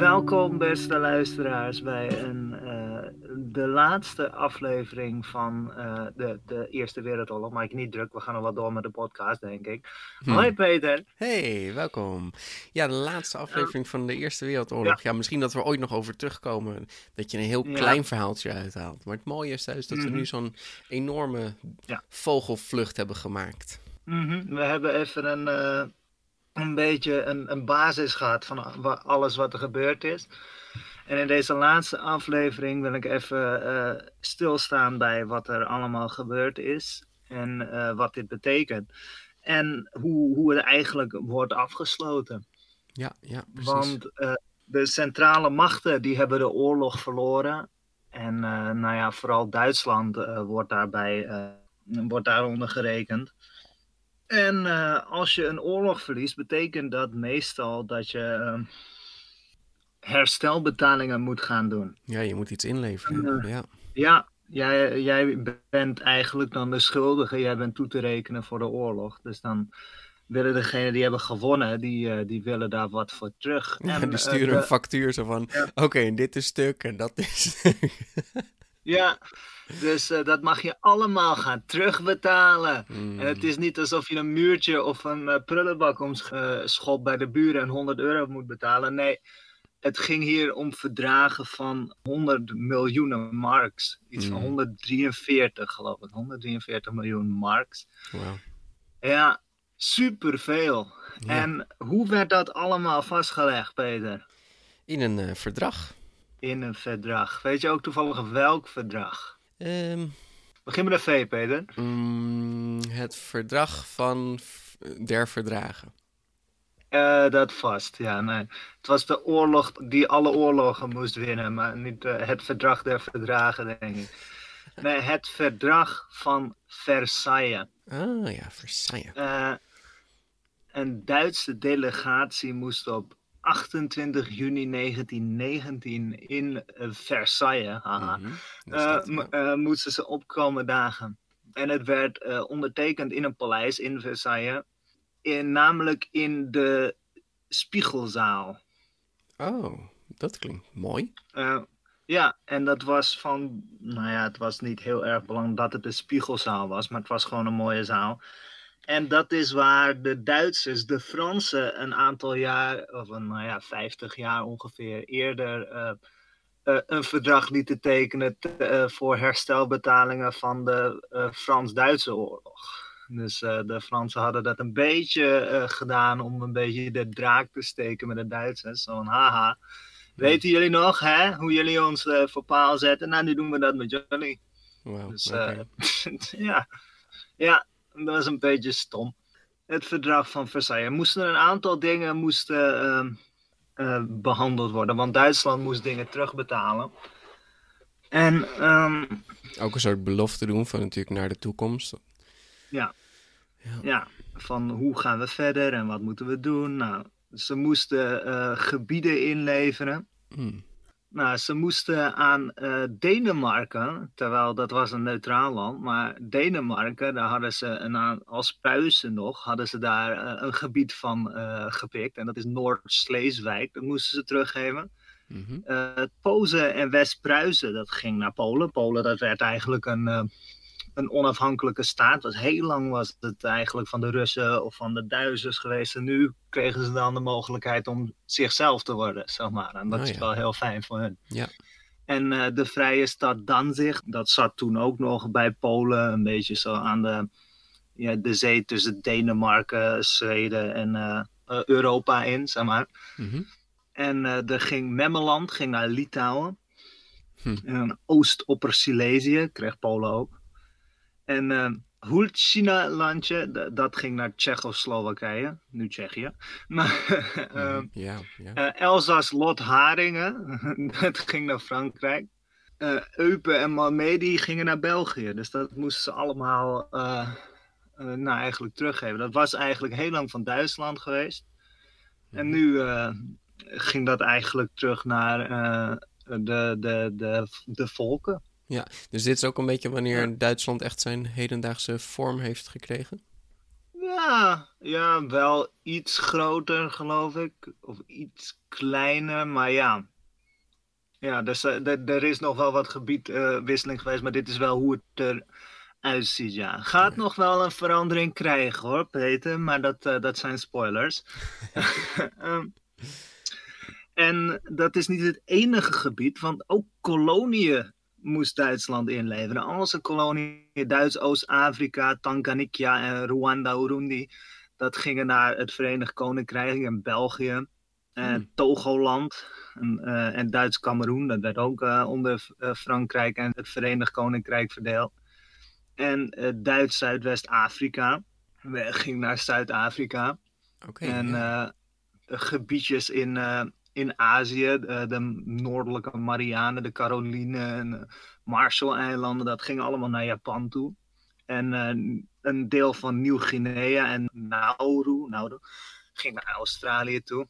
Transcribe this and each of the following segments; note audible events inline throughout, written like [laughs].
Welkom, beste luisteraars, bij een, eh, de laatste aflevering van eh, de, de Eerste Wereldoorlog. Maak je niet druk, we gaan nog wat door met de podcast, denk ik. Hm. Hoi Peter. Hey, welkom. Ja, de laatste aflevering van de Eerste Wereldoorlog. Ja. Ja. misschien dat we ooit nog over terugkomen. Dat je een heel Ja. klein verhaaltje uithaalt. Maar het mooie is thuis dat we Mhm. nu zo'n enorme Ja. vogelvlucht hebben gemaakt. Mhm, We hebben even een, eh, een beetje een, een basis gehad van alles wat er gebeurd is. En in deze laatste aflevering wil ik even eh, stilstaan bij wat er allemaal gebeurd is. En eh, wat dit betekent. En hoe, hoe het eigenlijk wordt afgesloten. Ja, ja, precies. Want eh, de centrale machten die hebben de oorlog verloren. En nou ja, vooral Duitsland wordt, daarbij, wordt daaronder gerekend. En eh, als je een oorlog verliest, betekent dat meestal dat je eh, herstelbetalingen moet gaan doen. Ja, je moet iets inleveren. Ja. Ja, jij, jij bent eigenlijk dan de schuldige, jij bent toe te rekenen voor de oorlog. Dus dan willen degenen die hebben gewonnen, die, eh, die willen daar wat voor terug. [laughs] Ja, En, die eh, sturen de- een factuur zo van, Ja. oké, dit is stuk en dat is... [laughs] Ja, dus eh, dat mag je allemaal gaan terugbetalen. Hmm. En het is niet alsof je een muurtje of een eh, prullenbak omschop bij de buren en 100 euro moet betalen. Nee, het ging hier om verdragen van 100 miljoenen marks. Iets van Mm. 143 geloof ik, 143 miljoen marks. Wauw. Ja, superveel. Ja. En hoe werd dat allemaal vastgelegd, Peter? In een eh, verdrag. In een verdrag. Weet je ook toevallig welk verdrag? Ehm, Begin met een V, Peter. mm, het verdrag van der verdragen. Eh, dat vast, ja. Nee. Het was de oorlog die alle oorlogen moest winnen, maar niet eh, het verdrag der verdragen, denk ik. Nee, het verdrag van Versailles. Ah ja, Versailles. Eh, een Duitse delegatie moest op 28 juni 1919 in eh, Versailles, haha, Mhm, eh, eh, moesten ze opkomen dagen. En het werd ondertekend in een paleis in Versailles, in, namelijk in de Spiegelzaal. Oh, dat klinkt mooi. Ja, en dat was van, nou ja, het was niet heel erg belangrijk dat het een spiegelzaal was, maar het was gewoon een mooie zaal. En dat is waar de Duitsers, de Fransen, een aantal jaar, of een, nou ja, 50 jaar ongeveer eerder, eh, eh, een verdrag lieten tekenen te- eh, voor herstelbetalingen van de Frans-Duitse oorlog. Dus de Fransen hadden dat een beetje gedaan om een beetje de draak te steken met de Duitsers. Zo'n haha. Weten jullie nog, hè? Hoe jullie ons voor paal zetten? Nou, nu doen we dat met jullie. Wauw, Dus eh, [laughs] ja. ja, dat was een beetje stom. Het verdrag van Versailles. Er moesten een aantal dingen moesten, ehm, eh, behandeld worden. Want Duitsland moest dingen terugbetalen. En ehm, Ook een soort belofte doen van natuurlijk naar de toekomst. ja. Ja. ja, van hoe gaan we verder en wat moeten we doen? Nou, ze moesten eh, gebieden inleveren. Hmm. Nou, ze moesten aan eh, Denemarken, terwijl dat was een neutraal land, maar Denemarken, daar hadden ze een, als Pruisen nog, hadden ze daar eh, een gebied van eh, gepikt. En dat is Noord-Sleeswijk, dat moesten ze teruggeven. Uh, Pozen en West-Pruisen, dat ging naar Polen. Polen, dat werd eigenlijk een, een onafhankelijke staat. Was heel lang was het eigenlijk van de Russen of van de Duitsers geweest. En nu kregen ze dan de mogelijkheid om zichzelf te worden, zeg maar. En dat Oh, is ja. wel heel fijn voor hen. Ja. En uh, de vrije stad Danzig, dat zat toen ook nog bij Polen. Een beetje zo aan de, ja, de zee tussen Denemarken, Zweden en uh, Europa in, zeg maar. Mhm. En uh, er ging Memmeland ging naar Litouwen. Hm. En Oost-Opper-Silesië kreeg Polen ook. En uh, Hulcina-landje, dat ging naar Tsjechoslowakije, nu Tsjechië. [laughs] Maar uh, uh, Elzas-Lot-Haringen, [laughs] dat ging naar Frankrijk. Uh, Eupen en Malmedy gingen naar België. Dus dat moesten ze allemaal uh, nou, eigenlijk teruggeven. Dat was eigenlijk heel lang van Duitsland geweest. En Mhm. nu ging dat eigenlijk terug naar de, de, de, de volken. Ja, dus dit is ook een beetje wanneer Duitsland echt zijn hedendaagse vorm heeft gekregen? Ja, ja, wel iets groter geloof ik. Of iets kleiner, maar ja. Ja, dus, uh, er is nog wel wat gebiedwisseling uh, geweest, maar dit is wel hoe het eruit ziet, ja. Gaat nog wel een verandering krijgen hoor, Peter, maar dat, uh, dat zijn spoilers. um, [laughs] en dat is niet het enige gebied, want ook koloniën moest Duitsland inleveren. Al zijn koloniën, Duits-Oost-Afrika, Tanganyika en Rwanda, Urundi, dat gingen naar het Verenigd Koninkrijk en België. Uh, hmm. Togoland en, uh, en Duits-Kameroen, dat werd ook uh, onder Frankrijk en het Verenigd Koninkrijk verdeeld. En Duits-Zuidwest-Afrika ging naar Zuid-Afrika. Okay, en ja. gebiedjes in in Azië, de, de, noordelijke Marianen, de Caroline en de Marshall-eilanden, dat ging allemaal naar Japan toe. En uh, een deel van Nieuw-Guinea en Nauru, Nauru ging naar Australië toe.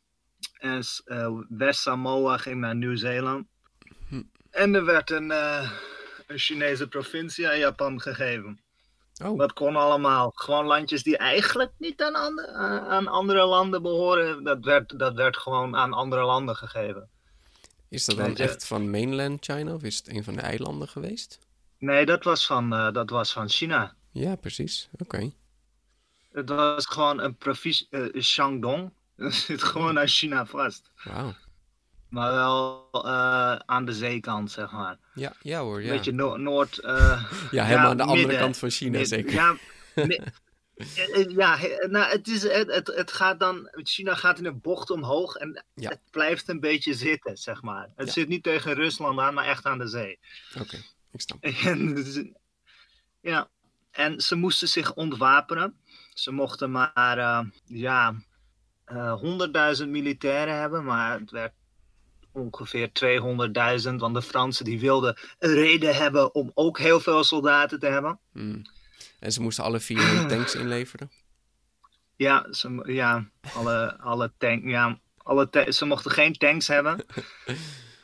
En uh, West-Samoa ging naar Nieuw-Zeeland. Hm. En er werd een, uh, een Chinese provincie aan Japan gegeven. Oh. Dat kon allemaal. Gewoon landjes die eigenlijk niet aan, andere, aan andere landen behoren. Dat werd, dat werd gewoon aan andere landen gegeven. Is dat dan echt van mainland China of is het een van de eilanden geweest? Nee, dat was van, uh, dat was van China. Ja, precies. Oké. Okay. Het was gewoon een provincie, uh, Shandong. [laughs] Dat zit gewoon aan China vast. Wauw. Maar wel uh, aan de zeekant, zeg maar. Ja, ja hoor, ja. Beetje no noord... Uh, [laughs] ja, helemaal ja, aan de andere midden, kant van China, midden, zeker. Ja, [laughs] ja nou, het, is, het, het, het gaat dan... China gaat in een bocht omhoog en ja. het blijft een beetje zitten, zeg maar. Het zit niet tegen Rusland aan, maar echt aan de zee. Oké, ik snap. [laughs] En, dus, ja, en ze moesten zich ontwapenen. Ze mochten maar, uh, ja, 100.000 militairen hebben, maar het werd ongeveer 200.000, want de Fransen die wilden een reden hebben om ook heel veel soldaten te hebben. Hmm. En ze moesten alle vier tanks inleveren? Ja, ze, ja, alle, alle tank, ja alle ta ze mochten geen tanks hebben. [laughs]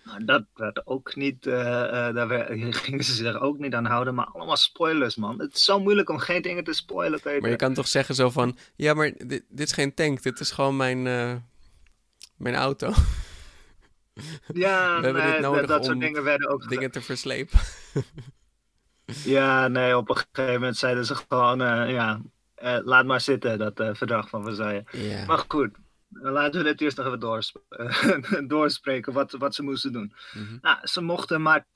Maar dat werd ook niet, uh, uh, daar werd, [laughs] gingen ze zich ook niet aan houden, maar allemaal spoilers, man. Het is zo moeilijk om geen dingen te spoilen, Peter. Maar je kan toch zeggen zo van, ja, maar dit, dit is geen tank, dit is gewoon mijn, uh, mijn auto. [laughs] [laughs] Ja, We hebben nee, dit nodig dat soort dingen werden ook dingen te verslepen. [laughs] ja, nee, op een gegeven moment zeiden ze gewoon, uh, ja, uh, laat maar zitten, dat uh, verdrag van Versailles. Yeah. Maar goed, laten we het eerst nog even doorsp [laughs] doorspreken wat, wat ze moesten doen. Mm -hmm. nou, ze mochten maar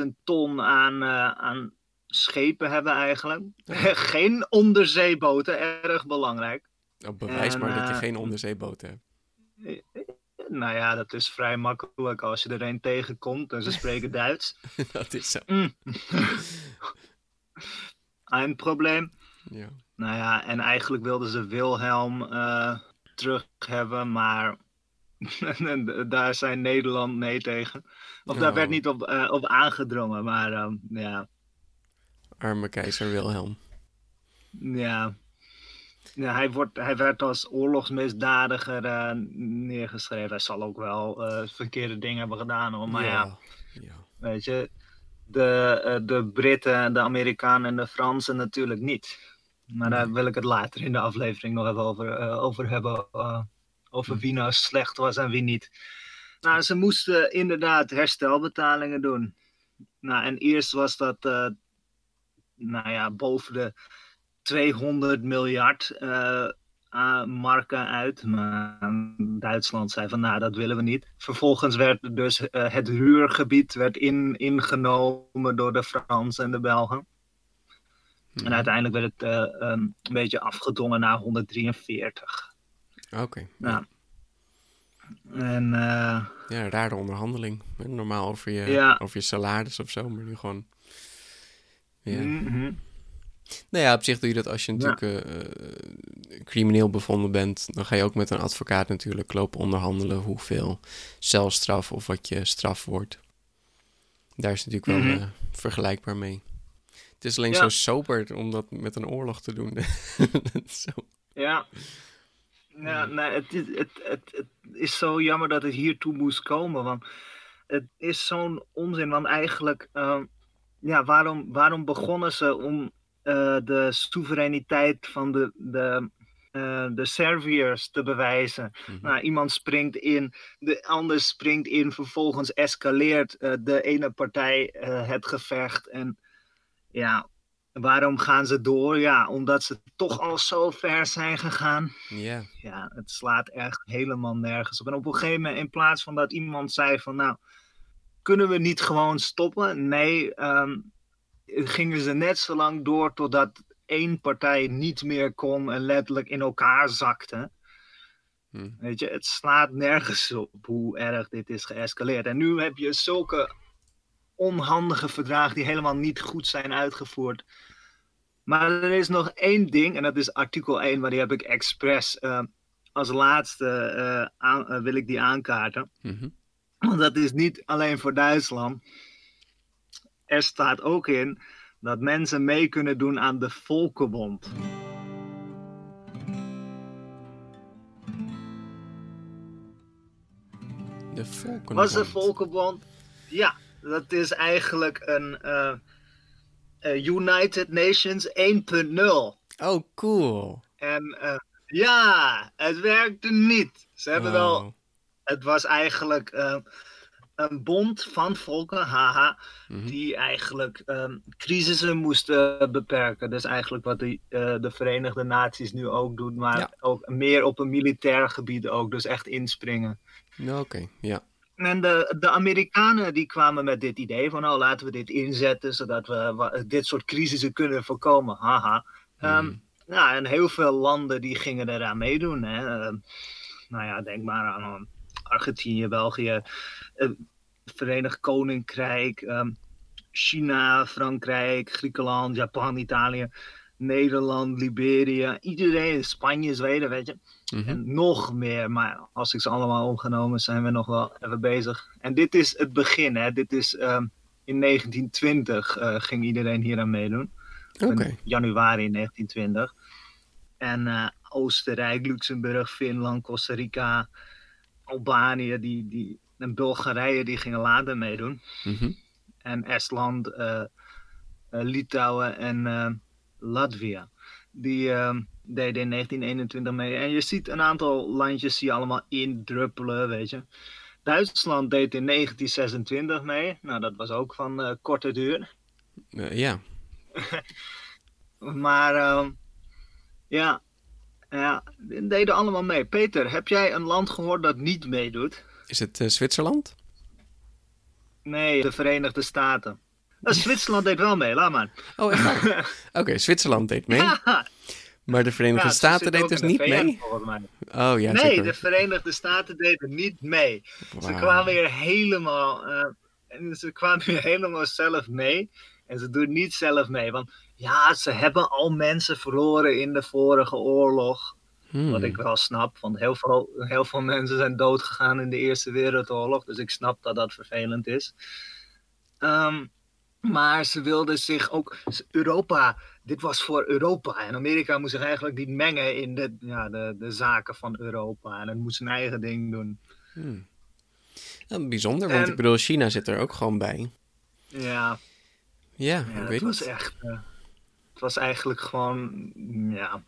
10.000 ton aan, aan schepen hebben eigenlijk. Geen onderzeeboten, erg belangrijk. Oh, bewijs En, maar dat je eh, geen onderzeeboten hebt. Nou ja, dat is vrij makkelijk als je er een tegenkomt en ze spreken [laughs] Duits. dat is zo. Mm. [laughs] Een probleem. Ja. Nou ja, en eigenlijk wilden ze Wilhelm uh, terug hebben, maar [laughs] daar zijn Nederland nee tegen. Of daar Oh. werd niet op, uh, op aangedrongen, maar um, ja. Arme keizer Wilhelm. Ja. Ja hij, wordt, hij werd als oorlogsmisdadiger uh, neergeschreven. Hij zal ook wel uh, verkeerde dingen hebben gedaan hoor. Maar ja, ja. weet je, de, uh, de Britten, de Amerikanen en de Fransen natuurlijk niet. Maar daar wil ik het later in de aflevering nog even over, over hebben. Over wie nou slecht was en wie niet. Nou, ze moesten inderdaad herstelbetalingen doen. Nou, en eerst was dat, nou ja, boven de 200 miljard uh, marken uit. Maar Duitsland zei van, nou, dat willen we niet. Vervolgens werd dus uh, het huurgebied werd in, ingenomen door de Fransen en de Belgen. En uiteindelijk werd het uh, um, een beetje afgedongen naar 143. Oké. Okay, nou. En, uh, ja, rare onderhandeling. Normaal over je, ja. over je salaris of zo, maar nu gewoon. Ja. Mm -hmm. Nou ja, op zich doe je dat als je natuurlijk ja. uh, crimineel bevonden bent. Dan ga je ook met een advocaat natuurlijk lopen onderhandelen hoeveel celstraf of wat je straf wordt. Daar is natuurlijk wel mm -hmm. uh, vergelijkbaar mee. Het is alleen ja. zo sober om dat met een oorlog te doen. [laughs] zo. Ja. Ja, nee, het, is, het, het, het is zo jammer dat het hiertoe moest komen. Want het is zo'n onzin. Want eigenlijk, uh, ja, waarom, waarom begonnen ze om uh, de soevereiniteit van de, de, uh, de Serviërs te bewijzen? Mm-hmm. Nou, iemand springt in, de ander springt in, vervolgens escaleert uh, de ene partij het gevecht. En ja, waarom gaan ze door? Ja, omdat ze toch al zo ver zijn gegaan. Yeah. Ja, het slaat echt helemaal nergens op. En op een gegeven moment, in plaats van dat iemand zei van, nou, kunnen we niet gewoon stoppen? Nee, um, gingen ze net zo lang door totdat één partij niet meer kon en letterlijk in elkaar zakte. Hm. Weet je, het slaat nergens op hoe erg dit is geëscaleerd. En nu heb je zulke onhandige verdragen die helemaal niet goed zijn uitgevoerd. Maar er is nog één ding, en dat is artikel 1, maar die heb ik expres uh, als laatste uh, aan, uh, wil ik die aankaarten. Mm-hmm. Want dat is niet alleen voor Duitsland. Er staat ook in dat mensen mee kunnen doen aan de Volkenbond. De Volkenbond. Wat is de Volkenbond? Ja, dat is eigenlijk een uh, uh, United Nations 1.0. Oh, cool. En uh, ja, het werkte niet. Ze hebben wel. Het was eigenlijk een bond van volken, haha, Mhm. die eigenlijk um, crisissen moesten beperken. Dat is eigenlijk wat de, de Verenigde Naties nu ook doen, maar Ja. ook meer op een militair gebied ook. Dus echt inspringen. Nou, Oké, ja. En de, de Amerikanen die kwamen met dit idee van, nou laten we dit inzetten, zodat we dit soort crisissen kunnen voorkomen. Haha. Ja, en heel veel landen die gingen eraan meedoen. Hè. Ehm, nou ja, denk maar aan Argentinië, België, eh, Verenigd Koninkrijk, ehm, China, Frankrijk, Griekenland, Japan, Italië, Nederland, Liberia, iedereen, Spanje, Zweden, weet je. Mhm. En nog meer, maar als ik ze allemaal opgenomen, zijn we nog wel even bezig. En dit is het begin, hè. Dit is ehm, in 1920 eh, ging iedereen hier aan meedoen. In januari 1920. En eh, Oostenrijk, Luxemburg, Finland, Costa Rica, Albanië die, die, en Bulgarije, die gingen later meedoen. Mhm. En Estland, eh, Litouwen en eh, Latvia. Die eh, deden in 1921 mee. En je ziet een aantal landjes die allemaal indruppelen, weet je. Duitsland deed in 1926 mee. Nou, dat was ook van korte duur. Ja. [laughs] Maar ehm, ja, ja, die deden allemaal mee. Peter, heb jij een land gehoord dat niet meedoet? Is het eh, Zwitserland? Nee, de Verenigde Staten. Eh, Zwitserland deed wel mee, laat maar. Oh, echt? [laughs] Oké, Zwitserland deed mee. Ja, Maar de Verenigde ja, Staten deed dus de niet VN, mee? Oh ja, nee, zeker. de Verenigde Staten deden niet mee. Ze kwamen weer helemaal, eh, ze kwamen weer helemaal zelf mee. En ze doen niet zelf mee. Want ja, ze hebben al mensen verloren in de vorige oorlog. Hmm. Wat ik wel snap, want heel veel, heel veel mensen zijn doodgegaan in de Eerste Wereldoorlog. Dus ik snap dat dat vervelend is. Ehm, maar ze wilden zich ook. Europa, dit was voor Europa. En Amerika moest zich eigenlijk niet mengen in de, ja, de, de zaken van Europa. En het moest zijn eigen ding doen. Hmm. Bijzonder, want En- ik bedoel, China zit er ook gewoon bij. Ja, Ja, ja ik weet was niet. echt. eh, het was eigenlijk gewoon. Ja.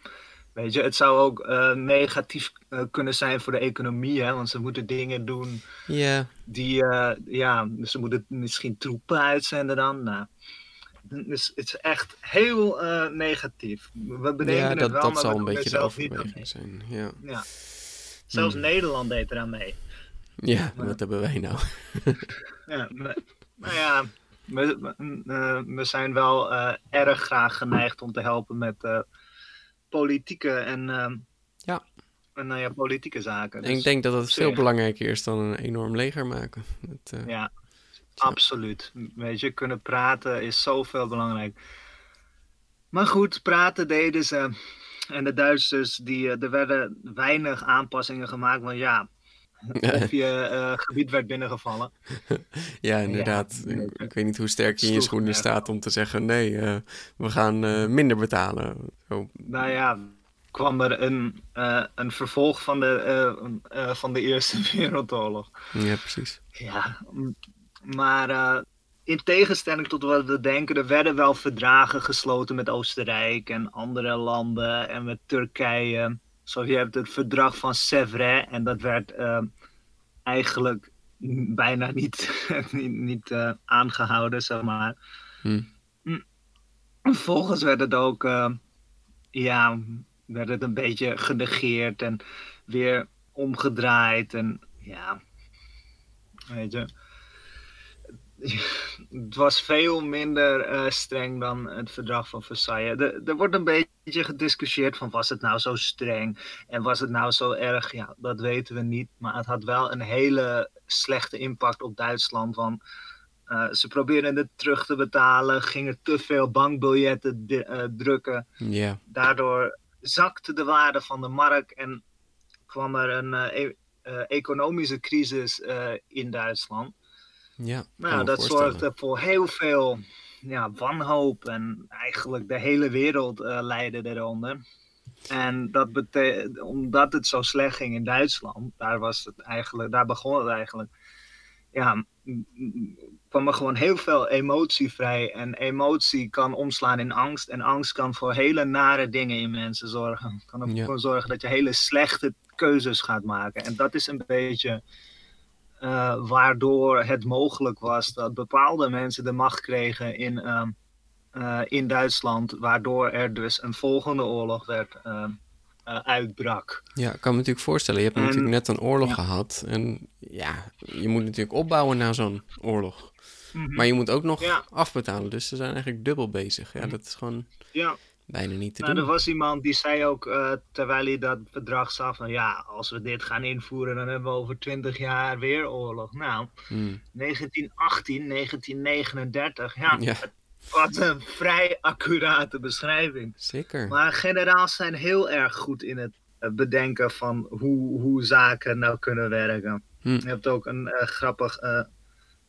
Weet je, het zou ook uh, negatief uh, kunnen zijn voor de economie, hè? want ze moeten dingen doen yeah. die, uh, ja, ze moeten misschien troepen uitzenden dan. Nou, dus het is echt heel negatief. We bedenken ja, dat, het wel, dat maar zal we een beetje de overweging zijn. Ja. Ja. Zelfs Hmm. Nederland deed eraan mee. ja wat hebben wij nou? Ja, maar, nou ja, we, we, eh, we zijn wel eh, erg graag geneigd om te helpen met eh, politieke en, ehm, Ja. en nou ja, politieke zaken. En ik Dus, denk dat het op veel belangrijker is dan een enorm leger maken. Dat, eh, Ja, absoluut. Weet je, kunnen praten is zoveel belangrijk. Maar goed, praten deden ze. En de Duitsers, die, er werden weinig aanpassingen gemaakt. Want ja, of je eh, gebied werd binnengevallen. [laughs] Ja, inderdaad. Ja, ik, ik weet niet hoe sterk je in je schoenen staat om te zeggen: nee, eh, we gaan eh, minder betalen. Zo, Nou ja, kwam er een, een vervolg van de, van de Eerste [laughs] Wereldoorlog. ja, precies. Ja, maar in tegenstelling tot wat we denken, er werden wel verdragen gesloten met Oostenrijk en andere landen en met Turkije. Zo, je hebt het verdrag van Sèvres en dat werd eh, eigenlijk bijna niet, [laughs] niet, niet eh, aangehouden, zeg maar. Hm. Vervolgens werd het ook, eh, ja, werd het een beetje genegeerd en weer omgedraaid en ja, weet je. Het was veel minder eh, streng dan het verdrag van Versailles. Er, er wordt een beetje gediscussieerd van was het nou zo streng en was het nou zo erg? Ja, dat weten we niet. Maar het had wel een hele slechte impact op Duitsland. Want eh, ze probeerden het terug te betalen, gingen te veel bankbiljetten eh, drukken. Ja, Daardoor zakte de waarde van de mark en kwam er een e- economische crisis in Duitsland. Ja. Nou, dat zorgde voor heel veel ja, wanhoop en eigenlijk de hele wereld eh leidde eronder. En dat omdat het zo slecht ging in Duitsland, daar, was het eigenlijk, daar begon het eigenlijk. Ja, kwam er gewoon heel veel emotie vrij. En emotie kan omslaan in angst. En angst kan voor hele nare dingen in mensen zorgen. Kan ervoor Ja. zorgen dat je hele slechte keuzes gaat maken. En dat is een beetje eh, waardoor het mogelijk was dat bepaalde mensen de macht kregen in, ehm, eh, in Duitsland, waardoor er dus een volgende oorlog werd, ehm, eh, uitbrak. Ja, ik kan me natuurlijk voorstellen. Je hebt En- natuurlijk net een oorlog ja. gehad. En ja, je moet natuurlijk opbouwen na zo'n oorlog. Maar je moet ook nog Ja. afbetalen. Dus ze zijn eigenlijk dubbel bezig. Ja, dat is gewoon Ja, bijna niet te nou, er doen. was iemand die zei ook, eh, terwijl hij dat verdrag zag, van ja, als we dit gaan invoeren, dan hebben we over twintig jaar weer oorlog. Nou, Hmm. 1918, 1939, ja, Ja, wat een vrij accurate beschrijving. zeker. Maar generaals zijn heel erg goed in het eh, bedenken van hoe, hoe zaken nou kunnen werken. Hm. Je hebt ook een eh, grappig eh,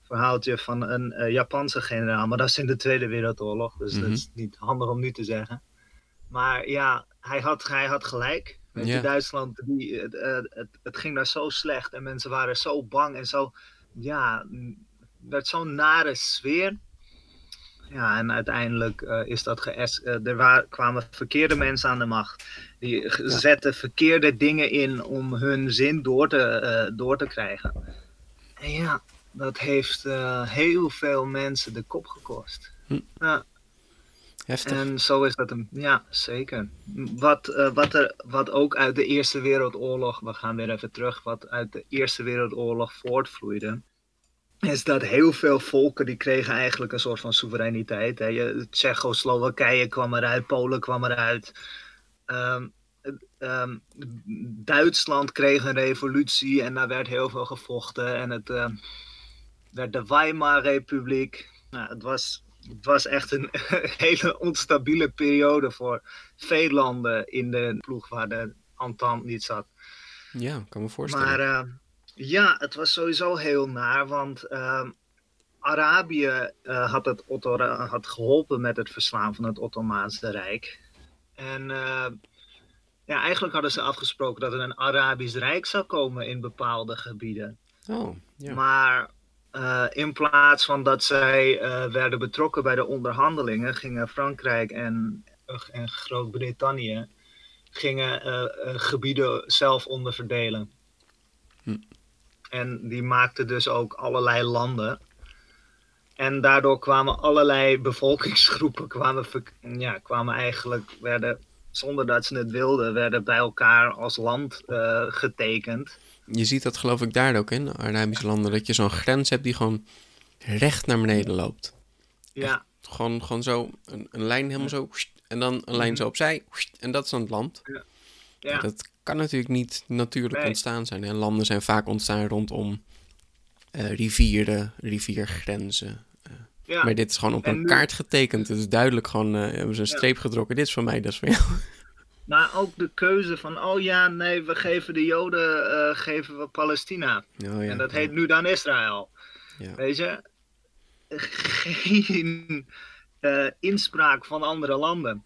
verhaaltje van een Japanse generaal, maar dat is in de Tweede Wereldoorlog, dus dat Mhm. is niet handig om nu te zeggen. Maar ja, hij had, hij had gelijk. Weet je. Duitsland, die, het, het, het ging daar zo slecht en mensen waren zo bang en zo, ja, werd zo'n nare sfeer. Ja, en uiteindelijk eh, is dat geës. eh, er wa- kwamen verkeerde mensen aan de macht. Die zetten verkeerde dingen in om hun zin door te, eh, door te krijgen. En ja, dat heeft heel veel mensen de kop gekost. Hm. Ja, En zo is dat een. Ja, zeker. Wat, eh, wat, er, wat ook uit de Eerste Wereldoorlog, we gaan weer even terug, wat uit de Eerste Wereldoorlog voortvloeide. Is dat heel veel volken die kregen eigenlijk een soort van soevereiniteit. Hè. Je- Tsjechoslowakije kwam eruit, Polen kwam eruit. Ehm, ehm, Duitsland kreeg een revolutie en daar werd heel veel gevochten. En het ehm, werd de Weimar-republiek. Nou, het, was, het was echt een [laughs] hele onstabiele periode voor veel landen in de ploeg waar de Entente niet zat. Ja, kan me voorstellen. Maar eh, ja, het was sowieso heel naar, want ehm, Arabië eh, had, het Otto, had geholpen met het verslaan van het Ottomaanse Rijk. En eh, ja, eigenlijk hadden ze afgesproken dat er een Arabisch Rijk zou komen in bepaalde gebieden. Oh, ja. Maar eh, in plaats van dat zij eh, werden betrokken bij de onderhandelingen, gingen Frankrijk en, en Groot-Brittannië gingen gebieden zelf onderverdelen. Hm. En die maakten dus ook allerlei landen. En daardoor kwamen allerlei bevolkingsgroepen, kwamen, ja, kwamen eigenlijk, werden, zonder dat ze het wilden, werden bij elkaar als land uh, getekend. Je ziet dat geloof ik daar ook in, de Arabische landen, dat je zo'n grens hebt die gewoon recht naar beneden loopt. Ja. gewoon, gewoon zo, een, een lijn helemaal zo, en dan een lijn zo mhm. opzij, en dat is dan het land. Ja. ja. Dat kan natuurlijk niet natuurlijk ontstaan zijn. En landen zijn vaak ontstaan rondom uh, rivieren, riviergrenzen. Ja. Maar dit is gewoon op een kaart getekend. Het is duidelijk gewoon, uh, hebben ze een streep gedrokken. Dit is van mij, dat is van jou. [laughs] Maar ook de keuze van, oh ja, nee, we geven de Joden, uh, geven we Palestina. Oh, ja, en dat heet nu dan Israël. Weet je? Geen uh, inspraak van andere landen.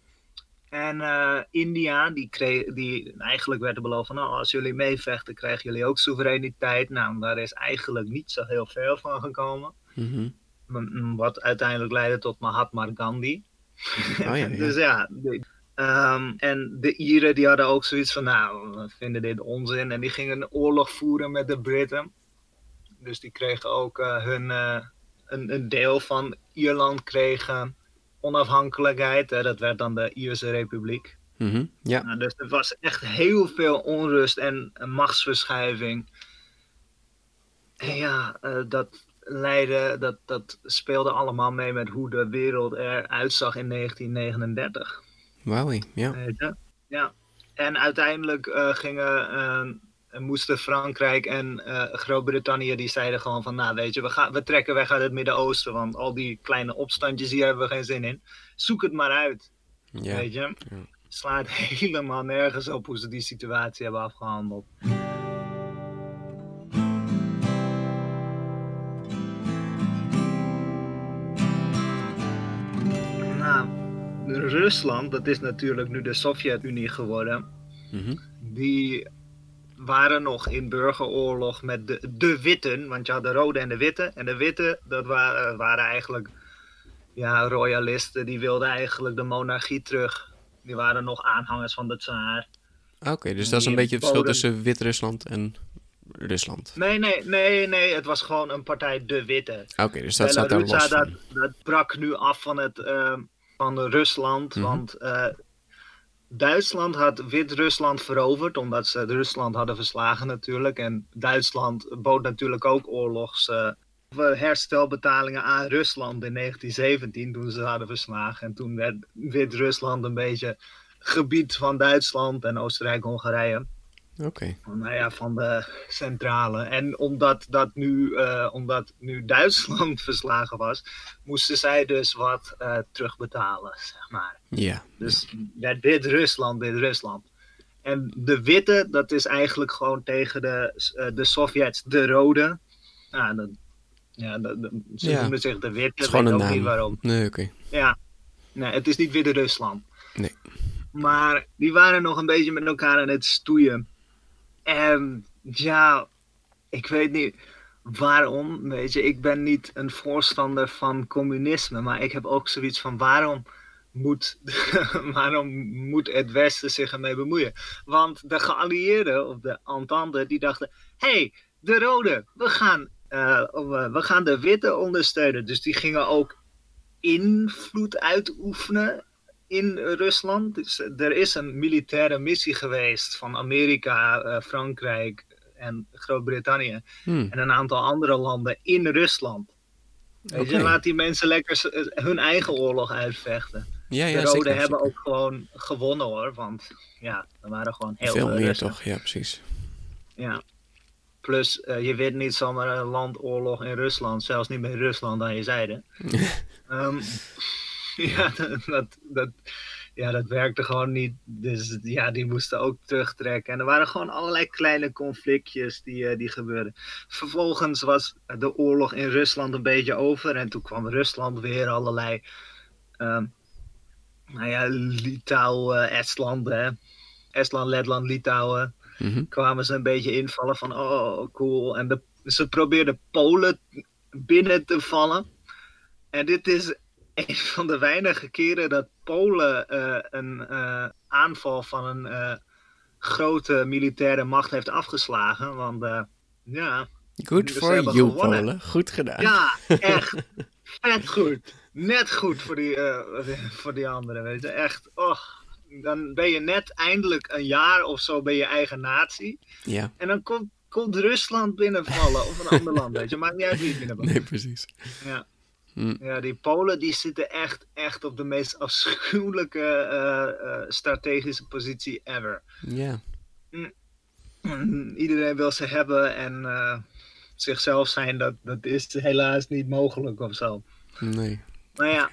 En India, die, kreeg, die eigenlijk werd beloofd van, nou, als jullie meevechten, krijgen jullie ook soevereiniteit. Nou, daar is eigenlijk niet zo heel veel van gekomen. Mm wat uiteindelijk leidde tot Mahatma Gandhi. Oh, ja, [laughs] dus ja. Ehm, en de Ieren die hadden ook zoiets van, nou, we vinden dit onzin. En die gingen een oorlog voeren met de Britten. Dus die kregen ook uh, hun, uh, een, een, deel van Ierland kregen onafhankelijkheid. Hè. Dat werd dan de Ierse Republiek. Mm -hmm, ja. Nou, dus er was echt heel veel onrust en machtsverschuiving. En ja, uh, dat, leiden, dat, dat speelde allemaal mee met hoe de wereld eruit zag in 1939. Wauw, ja. ja. En uiteindelijk uh, gingen, uh, moesten Frankrijk en uh, Groot-Brittannië, die zeiden gewoon van, nou weet je, we, gaan, we trekken weg uit het Midden-Oosten, want al die kleine opstandjes hier hebben we geen zin in. Zoek het maar uit, ja. weet je. Ja. Slaat [laughs] helemaal nergens op hoe ze die situatie hebben afgehandeld. Rusland, dat is natuurlijk nu de Sovjet-Unie geworden, mhm. die waren nog in burgeroorlog met de, de Witten, want je had de Rode en de Witte. En de Witte, dat waren, waren eigenlijk ja, royalisten, die wilden eigenlijk de monarchie terug. Die waren nog aanhangers van de tsaar. Oké, dus dat is een beetje het verschil tussen Wit-Rusland en Rusland. Nee, nee, nee, nee, het was gewoon een partij De Witte. Oké, dus dat staat daar los dat, dat, brak nu af van het... Ehm, van Rusland. Mhm. Want uh, Duitsland had Wit-Rusland veroverd, omdat ze Rusland hadden verslagen natuurlijk. En Duitsland bood natuurlijk ook oorlogs. Uh, herstelbetalingen aan Rusland in 1917 toen ze hadden verslagen. En toen werd Wit-Rusland een beetje gebied van Duitsland en Oostenrijk-Hongarije. Oké. Nou ja, van de centrale. En omdat, dat nu, uh, omdat nu Duitsland [laughs] verslagen was, moesten zij dus wat uh, terugbetalen, zeg maar. Ja. Dus werd dit Rusland, dit Rusland. En de witte, dat is eigenlijk gewoon tegen de, uh, de Sovjets de rode. Nou, dat, ja, dat, ze ja. noemen zich de witte, ik weet ook naam. niet waarom. Nee, oké. Ja, nee, het is niet Witte Rusland. Nee. Maar die waren nog een beetje met elkaar aan het stoeien. En ja, ik weet niet waarom. Weet je, ik ben niet een voorstander van communisme, maar ik heb ook zoiets van waarom moet, [laughs] waarom moet het Westen zich ermee bemoeien? Want de geallieerden of de Entente die dachten: hé, hey, de Rode, we gaan, uh, we gaan de Witte ondersteunen. Dus die gingen ook invloed uitoefenen in Rusland. Dus er is een militaire missie geweest van Amerika, uh, Frankrijk en Groot-Brittannië hmm. en een aantal andere landen in Rusland. Weet je, laat die mensen lekker eh, hun eigen oorlog uitvechten. Ja, ja, de Roden hebben ook gewoon gewonnen hoor, want ja, er waren gewoon heel veel meer toch, ja precies. Ja. Plus, uh, je weet niet zomaar een landoorlog in Rusland, zelfs niet met Rusland aan je zijde. um, [laughs] [laughs] ja, dat, dat, ja, dat werkte gewoon niet. Dus ja, die moesten ook terugtrekken. En er waren gewoon allerlei kleine conflictjes die, uh, die gebeurden. Vervolgens was de oorlog in Rusland een beetje over. En toen kwam Rusland weer allerlei. Um, nou ja, Litouwen, Estland, hè. Estland, Letland, Litouwen. Mhm. Kwamen ze een beetje invallen van, oh, cool. En de, ze probeerden Polen binnen te vallen. En dit is een van de weinige keren dat Polen uh, een uh, aanval van een uh, grote militaire macht heeft afgeslagen. Want ja. Good dus for you, Polen. Goed gedaan. Ja, [laughs] echt. vet goed. Net goed voor die, voor die anderen. Weet je, echt. Och. Dan ben je net eindelijk een jaar of zo bij je eigen natie. Ja. En dan komt, komt Rusland binnenvallen of een ander land. Weet je, maakt niet uit wie binnenvalt. Nee, precies. Ja. Hm. Ja, die Polen die zitten echt, echt op de meest afschuwelijke uh, uh, strategische positie ever. Ja. Iedereen wil ze hebben en uh, zichzelf zijn, dat, dat is helaas niet mogelijk of zo. Nee. Maar ja,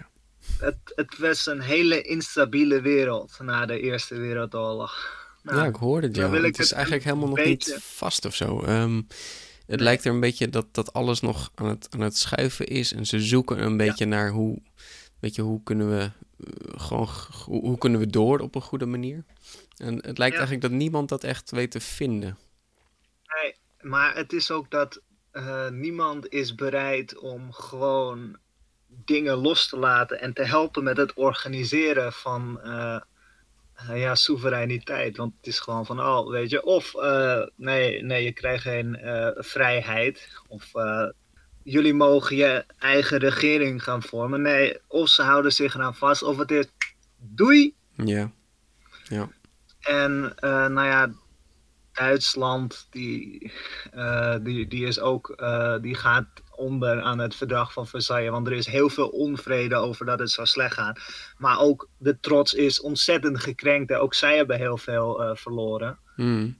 het, het was een hele instabiele wereld na de Eerste Wereldoorlog. Nou, ja, ik hoorde het, ja. Het, het is eigenlijk helemaal nog beetje... niet vast of zo. Um, het lijkt er een beetje dat, dat alles nog aan het, aan het schuiven is. En ze zoeken een beetje ja. naar hoe, weet je, hoe kunnen we uh, gewoon, hoe, hoe, kunnen we door op een goede manier. En het lijkt ja. eigenlijk dat niemand dat echt weet te vinden. Nee, maar het is ook dat uh, niemand is bereid om gewoon dingen los te laten en te helpen met het organiseren van uh, ja, soevereiniteit. Want het is gewoon van, oh, weet je, of uh, nee, nee, je krijgt geen uh, vrijheid. Of jullie mogen je eigen regering gaan vormen. Nee, of ze houden zich eraan vast, of het is doei. Ja, ja. En nou ja, Duitsland, die, die, die is ook, die gaat onder aan het verdrag van Versailles. Want er is heel veel onvrede over dat het zou slecht gaan. Maar ook de trots is ontzettend gekrenkt. Ook zij hebben heel veel uh, verloren. Mm.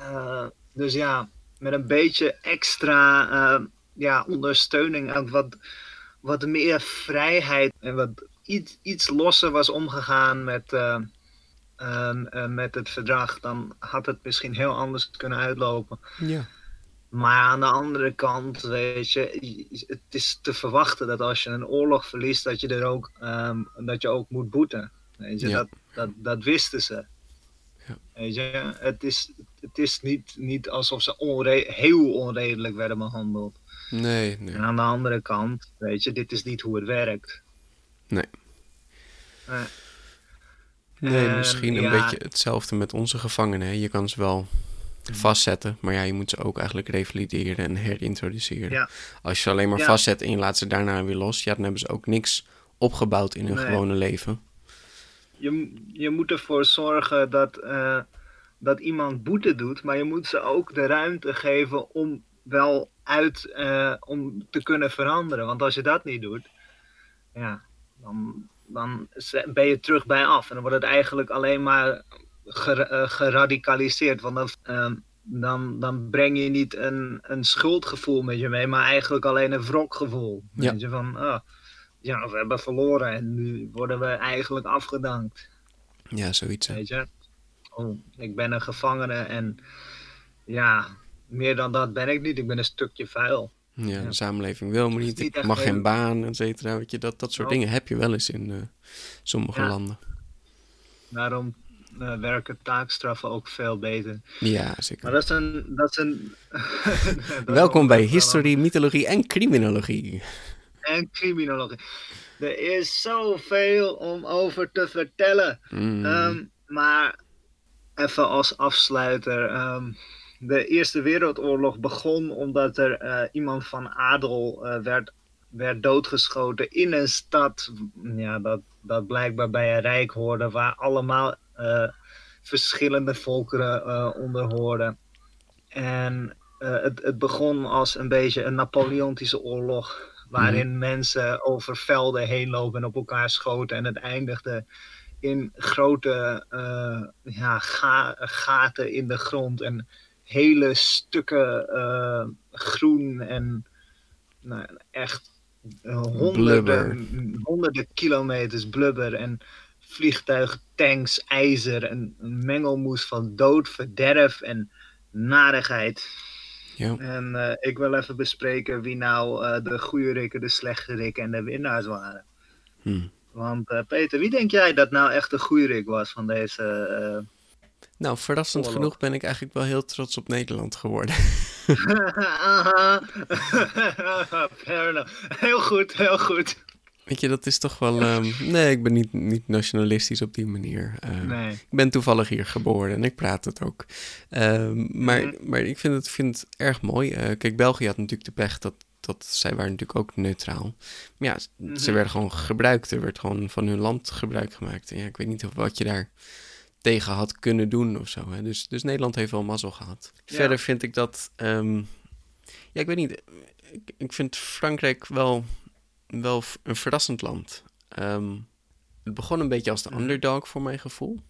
Uh, dus ja, met een beetje extra uh, ja, ondersteuning en wat, wat meer vrijheid en wat iets, iets losser was omgegaan met, met het verdrag, dan had het misschien heel anders kunnen uitlopen. Ja. Maar aan de andere kant, weet je, het is te verwachten dat als je een oorlog verliest, dat je er ook, um, dat je ook moet boeten. Weet je, Ja. dat, dat, dat wisten ze. Ja. Weet je, het is, het is niet, niet alsof ze onre heel onredelijk werden behandeld. Nee, nee. En aan de andere kant, weet je, dit is niet hoe het werkt. Nee. Eh, Nee, En, misschien een ja. beetje hetzelfde met onze gevangenen. hè. Je kan ze wel vastzetten, maar ja, je moet ze ook eigenlijk revalideren en herintroduceren. Ja. Als je ze alleen maar Ja. vastzet en je laat ze daarna weer los, ja, dan hebben ze ook niks opgebouwd in hun Nee. gewone leven. je, je moet ervoor zorgen dat, eh, dat iemand boete doet, maar je moet ze ook de ruimte geven om wel uit eh, om te kunnen veranderen. Want als je dat niet doet, ja, dan, dan ben je terug bij af. En dan wordt het eigenlijk alleen maar geradicaliseerd. Want dan, ehm, dan, dan breng je niet een, een schuldgevoel met je mee, maar eigenlijk alleen een wrokgevoel. Ja. Weet je, van, ah, ja, we hebben verloren en nu worden we eigenlijk afgedankt. Ja, zoiets. hè. Weet je? Oh, ik ben een gevangene en ja, meer dan dat ben ik niet. Ik ben een stukje vuil. Ja, de samenleving wil me is niet, ik mag geen heel- baan, et cetera. Weet je, dat, dat soort Oh. dingen heb je wel eens in eh, sommige Ja. landen. Daarom eh, werken taakstraffen ook veel beter. Ja, zeker. Maar dat is een. Dat is een [laughs] dat Welkom bij Historie, Mythologie en Criminologie. En criminologie. Er is zoveel om over te vertellen. Mm. Ehm, maar even als afsluiter. ehm, de Eerste Wereldoorlog begon omdat er eh, iemand van adel eh, werd, werd doodgeschoten in een stad. Ja, dat, dat blijkbaar bij een rijk hoorde, waar allemaal verschillende volkeren eh, onder hoorden. En eh, het, het begon als een beetje een Napoleontische oorlog. Waarin mensen over velden heen lopen en op elkaar schoten. En het eindigde in grote eh, ja, ga- gaten in de grond. En hele stukken eh, groen. En nou, echt eh, honderden, honderden kilometers blubber. En vliegtuigen, tanks, ijzer. En een mengelmoes van dood, verderf en narigheid. Ja. En eh, ik wil even bespreken wie nou eh, de goede rikken, de slechte rikken en de winnaars waren. Hm. Want eh, Peter, wie denk jij dat nou echt de goede rik was van deze... Nou, verrassend Oorlog. genoeg ben ik eigenlijk wel heel trots op Nederland geworden. [laughs] [laughs] [laughs] Fair enough. Heel goed, heel goed. Weet je, dat is toch wel. ehm, nee, ik ben niet, niet nationalistisch op die manier. Eh, Nee. Ik ben toevallig hier geboren en ik praat het ook. Ehm, maar, Mhm. maar ik vind het, vind het erg mooi. Eh, kijk, België had natuurlijk de pech dat, dat zij waren natuurlijk ook neutraal. Maar ja, ze Mhm. werden gewoon gebruikt. Er werd gewoon van hun land gebruik gemaakt. En ja, ik weet niet of wat je daar tegen had kunnen doen of zo. Hè? Dus, dus Nederland heeft wel mazzel gehad. Ja. Verder vind ik dat... ehm, ja, ik weet niet. Ik, ik vind Frankrijk wel, wel een verrassend land. Ehm, het begon een beetje als de Mhm. underdog voor mijn gevoel.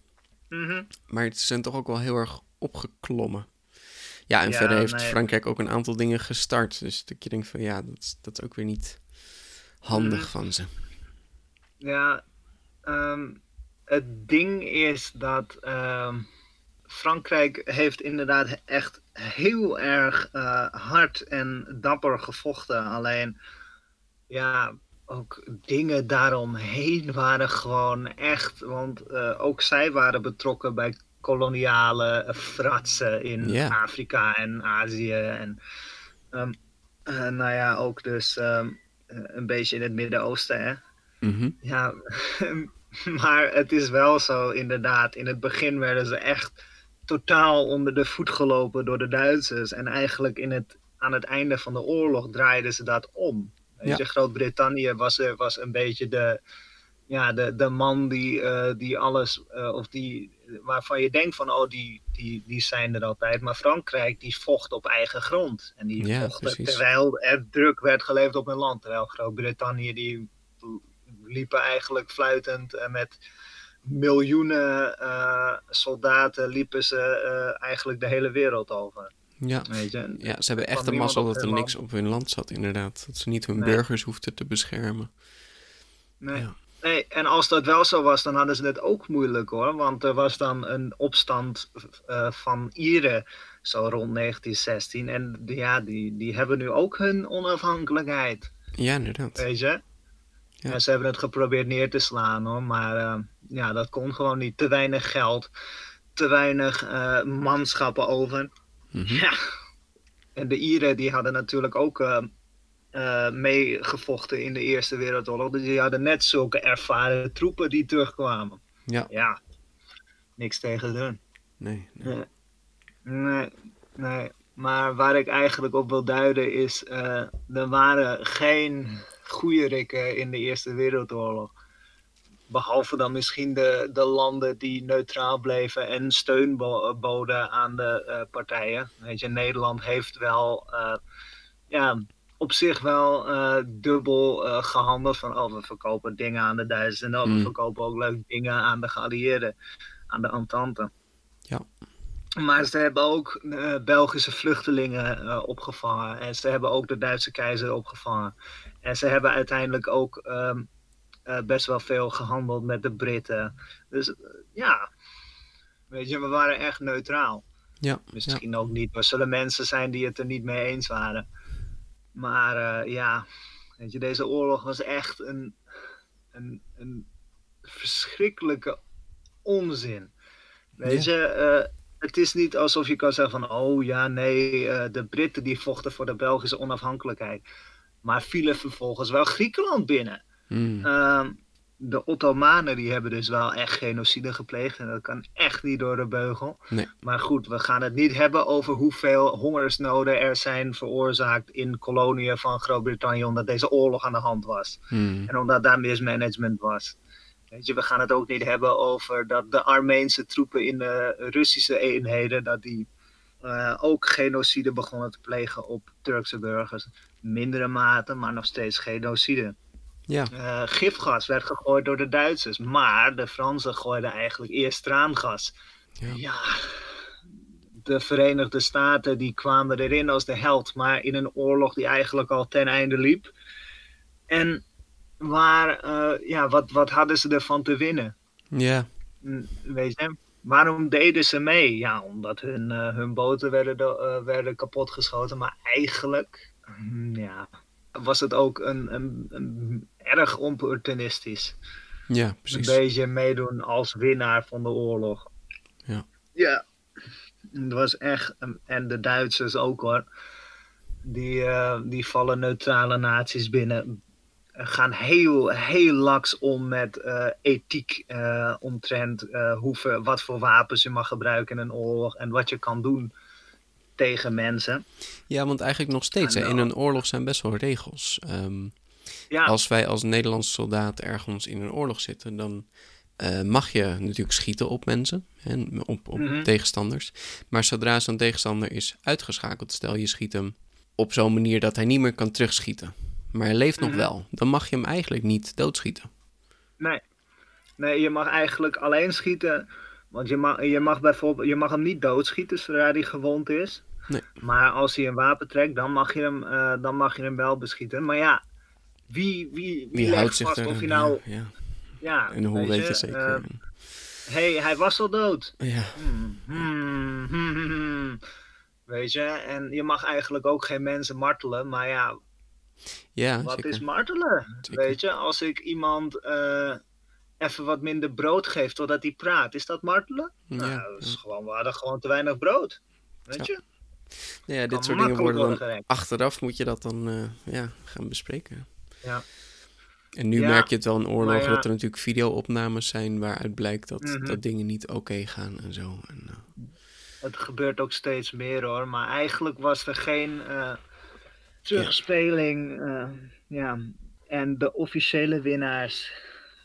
Mhm. Maar het zijn toch ook wel heel erg opgeklommen. Ja, en Ja, verder heeft nee. Frankrijk ook een aantal dingen gestart. Dus dat je denkt van ja, dat, is- dat is ook weer niet handig Mhm. van ze. Ja, ehm, het ding is dat ehm, Frankrijk heeft inderdaad echt heel erg eh, hard en dapper gevochten. Alleen, ja, ook dingen daaromheen waren gewoon echt. Want eh, ook zij waren betrokken bij koloniale fratsen in. Afrika en Azië. En ehm, eh, nou ja, ook dus ehm, eh, een beetje in het Midden-Oosten, hè. Mhm. Ja, [laughs] maar het is wel zo, inderdaad. In het begin werden ze echt totaal onder de voet gelopen door de Duitsers. En eigenlijk in het, aan het einde van de oorlog draaiden ze dat om. Ja. Groot-Brittannië was, er- was een beetje de, ja, de, de man die, eh, die alles, eh, of die, waarvan je denkt van, oh, die, die, die zijn er altijd. Maar Frankrijk, die vocht op eigen grond. En die Ja, vochten precies. terwijl er druk werd geleverd op hun land. Terwijl Groot-Brittannië, die liepen eigenlijk fluitend en met miljoenen eh, soldaten liepen ze eh, eigenlijk de hele wereld over. Ja. Weet je? ja, ze hebben echt de mazzel dat er niks land. op hun land zat, inderdaad. Dat ze niet hun Nee. burgers hoefden te beschermen. Nee. Ja. nee, en als dat wel zo was, dan hadden ze het ook moeilijk hoor. Want er was dan een opstand eh, van Ieren, zo rond 1916. En ja, die, die hebben nu ook hun onafhankelijkheid. Ja, inderdaad. Weet je? Ja. En ze hebben het geprobeerd neer te slaan hoor, maar eh, ja, dat kon gewoon niet. Te weinig geld, te weinig eh, manschappen over. Mhm. Ja. En de Ieren die hadden natuurlijk ook eh, eh, meegevochten in de Eerste Wereldoorlog. Dus die hadden net zulke ervaren troepen die terugkwamen. Ja, Ja, niks tegen doen. nee. nee. Nee. Nee, nee. Maar waar ik eigenlijk op wil duiden is, eh, er waren geen goede rikken in de Eerste Wereldoorlog. Behalve dan misschien de, de landen die neutraal bleven en steun bo- boden aan de eh, partijen. Weet je, Nederland heeft wel, eh, ja, op zich wel eh, dubbel eh, gehandeld van, oh, we verkopen dingen aan de Duitsers en oh, we Mm. verkopen ook leuk dingen aan de geallieerden, aan de Entente. Ja. Maar ze hebben ook eh, Belgische vluchtelingen eh, opgevangen. En ze hebben ook de Duitse keizer opgevangen. En ze hebben uiteindelijk ook ehm, eh, best wel veel gehandeld met de Britten. Dus eh, ja, weet je, we waren echt neutraal. Ja, ja. Misschien ook niet. Er zullen mensen zijn die het er niet mee eens waren. Maar eh, ja, weet je, deze oorlog was echt een, een, een verschrikkelijke onzin. Weet je, het is niet alsof je kan zeggen van, oh ja, nee, de Britten die vochten voor de Belgische onafhankelijkheid. Maar vielen vervolgens wel Griekenland binnen. Mm. Ehm, de Ottomanen die hebben dus wel echt genocide gepleegd. En dat kan echt niet door de beugel. Nee. Maar goed, we gaan het niet hebben over hoeveel hongersnoden er zijn veroorzaakt in koloniën van Groot-Brittannië. Omdat deze oorlog aan de hand was. Mm. En omdat daar mismanagement was. Weet je, we gaan het ook niet hebben over dat de Armeense troepen in de Russische eenheden. dat die eh, ook genocide begonnen te plegen op Turkse burgers. Mindere mate, maar nog steeds genocide. Ja, Eh, gifgas werd gegooid door de Duitsers, maar de Fransen gooiden eigenlijk eerst traangas. Ja. Ja. de Verenigde Staten die kwamen erin als de held, maar in een oorlog die eigenlijk al ten einde liep. En waar, eh, ja, wat, wat hadden ze ervan te winnen? ja, Mm, Weet je? Waarom deden ze mee? Ja, omdat hun, eh, hun boten werden, werden kapotgeschoten, maar eigenlijk mm, ja, was het ook een, een, een erg opportunistisch. ja, Een precies. beetje meedoen als winnaar van de oorlog. Ja. Ja. Het was echt, en de Duitsers ook hoor. Die, eh, die vallen neutrale naties binnen. gaan heel, heel laks om met ethiek omtrent hoeveel, wat voor wapens je mag gebruiken in een oorlog en wat je kan doen tegen mensen. Ja, want eigenlijk nog steeds. Hè, in een oorlog zijn best wel regels. Ehm, ja. Als wij als Nederlandse soldaat ergens in een oorlog zitten, dan uh, mag je natuurlijk schieten op mensen, en op, op mhm. tegenstanders. Maar zodra zo'n tegenstander is uitgeschakeld, stel je schiet hem op zo'n manier dat hij niet meer kan terugschieten, maar hij leeft nog mhm. wel, dan mag je hem eigenlijk niet doodschieten. Nee. nee, je mag eigenlijk alleen schieten, want je mag, je mag bijvoorbeeld je mag hem niet doodschieten zodra hij gewond is. Nee. Maar als hij een wapen trekt, dan mag je hem, uh, dan mag je hem wel beschieten. Maar ja, wie, wie, wie, houdt zich vast of nou... Ja, ja. en hoe weet je, zeker? Uh, hey, hij was al dood. Ja. Hmm, hmm, hmm, weet je, en je mag eigenlijk ook geen mensen martelen, maar ja, ja wat is martelen? Weet je, als ik iemand uh, even wat minder brood geef totdat hij praat, is dat martelen? Ja, nou, dat is gewoon, we hadden gewoon te weinig brood. Weet je? Ja, dit soort dingen worden dan achteraf moet je dat dan uh, ja, gaan bespreken. Ja. En nu merk je het wel in oorlog dat er natuurlijk videoopnames zijn waaruit blijkt dat, mhm. dat dingen niet oké gaan en zo. En, uh... Het gebeurt ook steeds meer hoor, maar eigenlijk was er geen uh, terugspeling. Ja. En de officiële winnaars,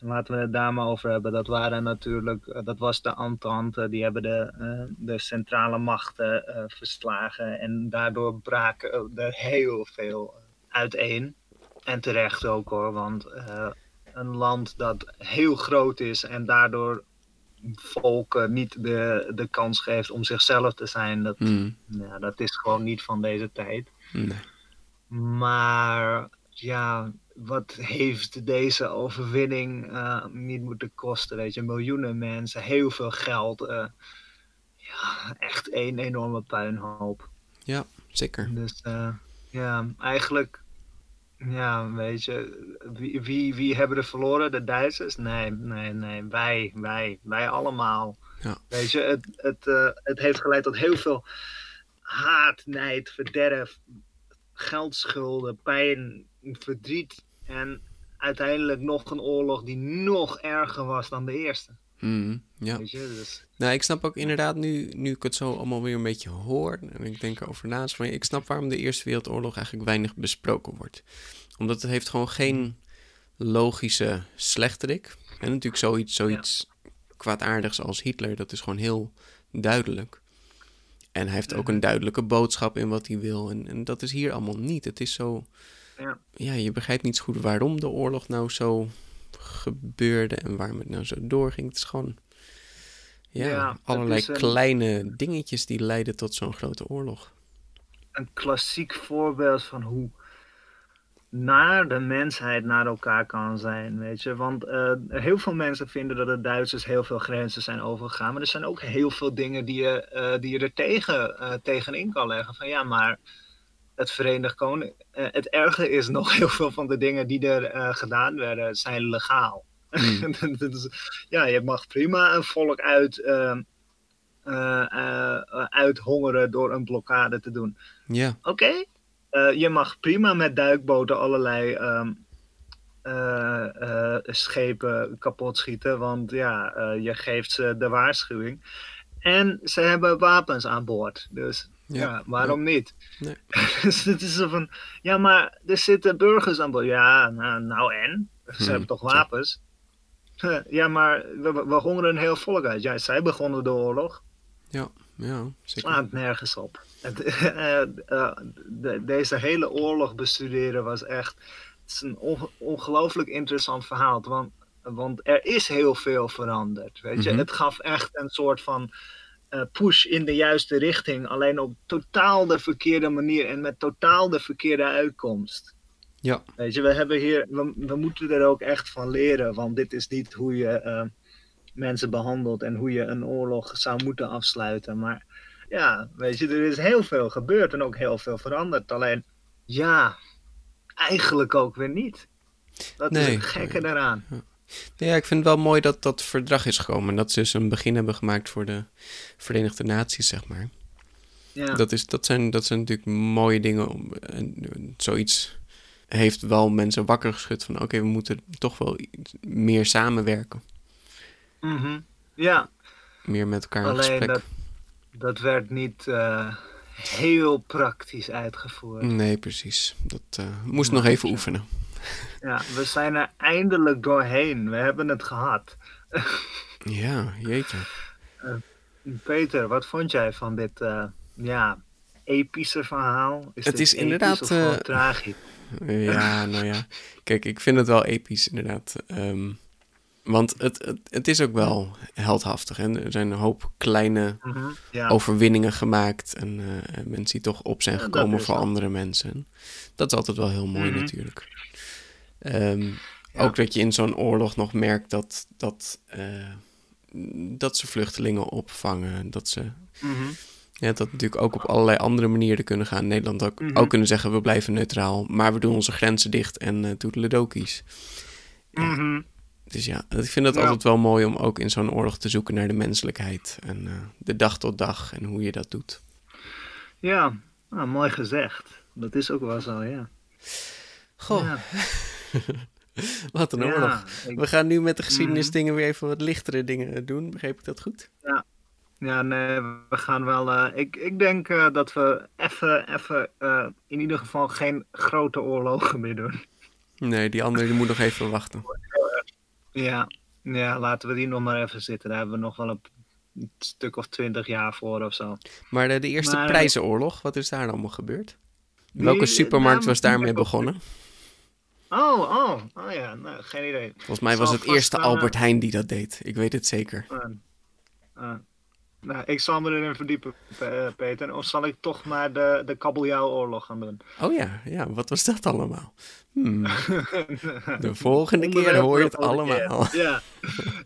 laten we het daar maar over hebben, dat waren natuurlijk, dat was de Entente, die hebben de, de centrale machten verslagen en daardoor braken er heel veel uiteen. En terecht ook hoor, want uh, een land dat heel groot is en daardoor volken niet de, de kans geeft om zichzelf te zijn, dat, mm. ja, dat is gewoon niet van deze tijd. Nee. Maar ja, wat heeft deze overwinning uh, niet moeten kosten? Weet je, miljoenen mensen, heel veel geld. Uh, ja, echt één enorme puinhoop. Ja, zeker. Dus ja, eigenlijk ja, weet je, wie, wie, wie hebben er verloren? De Duitsers? Nee, nee, nee, wij, wij, wij allemaal. Ja. Weet je, het, het, het heeft geleid tot heel veel haat, nijd, verderf, geldschulden, pijn, verdriet en uiteindelijk nog een oorlog die nog erger was dan de eerste. Mm, ja. Weet je, dus... Nou, ik snap ook inderdaad nu, nu ik het zo allemaal weer een beetje hoor en ik denk erover na, van, ik snap waarom de Eerste Wereldoorlog eigenlijk weinig besproken wordt. Omdat het heeft gewoon geen logische slechterik. En natuurlijk zoiets, zoiets kwaadaardigs als Hitler, dat is gewoon heel duidelijk. En hij heeft ook een duidelijke boodschap in wat hij wil. En, en dat is hier allemaal niet. Het is zo. Ja. ja, je begrijpt niet zo goed waarom de oorlog nou zo gebeurde en waarom het nou zo doorging. Het is gewoon ja, allerlei kleine dingetjes die leiden tot zo'n grote oorlog. Een klassiek voorbeeld van hoe naar de mensheid naar elkaar kan zijn, weet je. Want uh, heel veel mensen vinden dat de Duitsers heel veel grenzen zijn overgegaan. Maar er zijn ook heel veel dingen die je, uh, die je er tegen, uh, tegenin kan leggen. Van ja, maar het Verenigd Koninkrijk. Uh, het erge is nog heel veel van de dingen die er uh, gedaan werden, zijn legaal. Hmm. [laughs] dus, ja, je mag prima een volk uit, uh, uithongeren door een blokkade te doen. Ja. Oké, okay. je mag prima met duikboten allerlei um, schepen kapot schieten, want ja, je geeft ze de waarschuwing. En ze hebben wapens aan boord. Dus ja, waarom niet? Nee. [laughs] dus het is zo van, ja, maar er zitten burgers aan boord. Ja, nou, nou en? Ze hmm. hebben toch wapens? [laughs] ja, maar we, we hongeren een heel volk uit. Ja, zij begonnen de oorlog. Ja, ja, zeker. Slaat nergens op. [laughs] De, deze hele oorlog bestuderen was echt het is een on, ongelooflijk interessant verhaal. Want, want er is heel veel veranderd. Weet je? Mm -hmm. Het gaf echt een soort van uh, push in de juiste richting, alleen op totaal de verkeerde manier en met totaal de verkeerde uitkomst. Ja. Weet je, we hebben hier, we, we moeten er ook echt van leren, want dit is niet hoe je uh, mensen behandelt en hoe je een oorlog zou moeten afsluiten. Maar ja, weet je, er is heel veel gebeurd en ook heel veel veranderd. Alleen, ja, eigenlijk ook weer niet. Dat nee, is het gekke daaraan. Ja. Ja, ik vind het wel mooi dat dat verdrag is gekomen. En dat ze dus een begin hebben gemaakt voor de Verenigde Naties, zeg maar. Ja. Dat, is, dat, zijn, dat zijn natuurlijk mooie dingen om en, zoiets heeft wel mensen wakker geschud van oké, we moeten toch wel meer samenwerken. Mhm. Ja. Meer met elkaar Alleen in gesprek. Dat, dat werd niet uh, heel praktisch uitgevoerd. Nee, precies. Dat uh, moest nog even oefenen. Ja, we zijn er eindelijk doorheen. We hebben het gehad. [laughs] ja, jeetje. Uh, Peter, wat vond jij van dit ja, epische verhaal? Is het is inderdaad tragisch. [laughs] Ja, nou ja. Kijk, ik vind het wel episch, inderdaad. Um, want het, het, het, is ook wel heldhaftig. Hè? Er zijn een hoop kleine mm -hmm, ja. overwinningen gemaakt. En uh, mensen die toch op zijn gekomen voor wel. andere mensen. Dat is altijd wel heel mooi Mhm. natuurlijk. Ehm, Ja. Ook dat je in zo'n oorlog nog merkt dat, dat, eh, dat ze vluchtelingen opvangen. Dat ze Mhm. ja, dat natuurlijk ook op allerlei andere manieren kunnen gaan. Nederland ook, Mhm. ook kunnen zeggen we blijven neutraal. Maar we doen onze grenzen dicht en uh, toedeledokies. Ja. Mhm. Dus ja, ik vind het Ja. altijd wel mooi om ook in zo'n oorlog te zoeken naar de menselijkheid. En eh, de dag tot dag en hoe je dat doet. Ja, nou, mooi gezegd. Dat is ook wel zo, ja. Goh, Ja. [laughs] [laughs] wat een Ja, oorlog. ik- We gaan nu met de geschiedenisdingen Mhm. weer even wat lichtere dingen doen. Begreep ik dat goed? Ja, nee, we gaan wel. eh, ik, ik denk eh, dat we even, even eh, in ieder geval geen grote oorlogen meer doen. Nee, die andere die moet nog even wachten. [laughs] Ja, ja, laten we die nog maar even zitten. Daar hebben we nog wel een, stuk of twintig jaar voor of zo. Maar de, de eerste Maar- prijzenoorlog, wat is daar allemaal gebeurd? Die- Welke supermarkt nou, was daarmee begonnen? Oh, oh, oh ja, nou, geen idee. Volgens mij was het vast, eerste eh, Albert Heijn die dat deed. Ik weet het zeker. Eh, eh, nou, ik zal me erin verdiepen, Pe- Peter. Of zal ik toch maar de, de kabeljauwoorlog gaan doen? Oh ja, ja, wat was dat allemaal? Hmm, [laughs] de volgende keer hoor je het allemaal. Ja,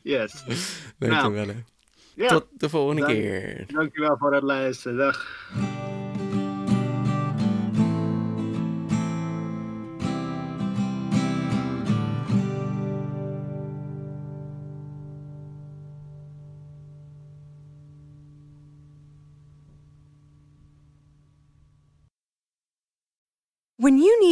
yes. [laughs] Weet Nou, je wel. Ja, Tot de volgende dank- keer. dankjewel voor het luisteren. Dag.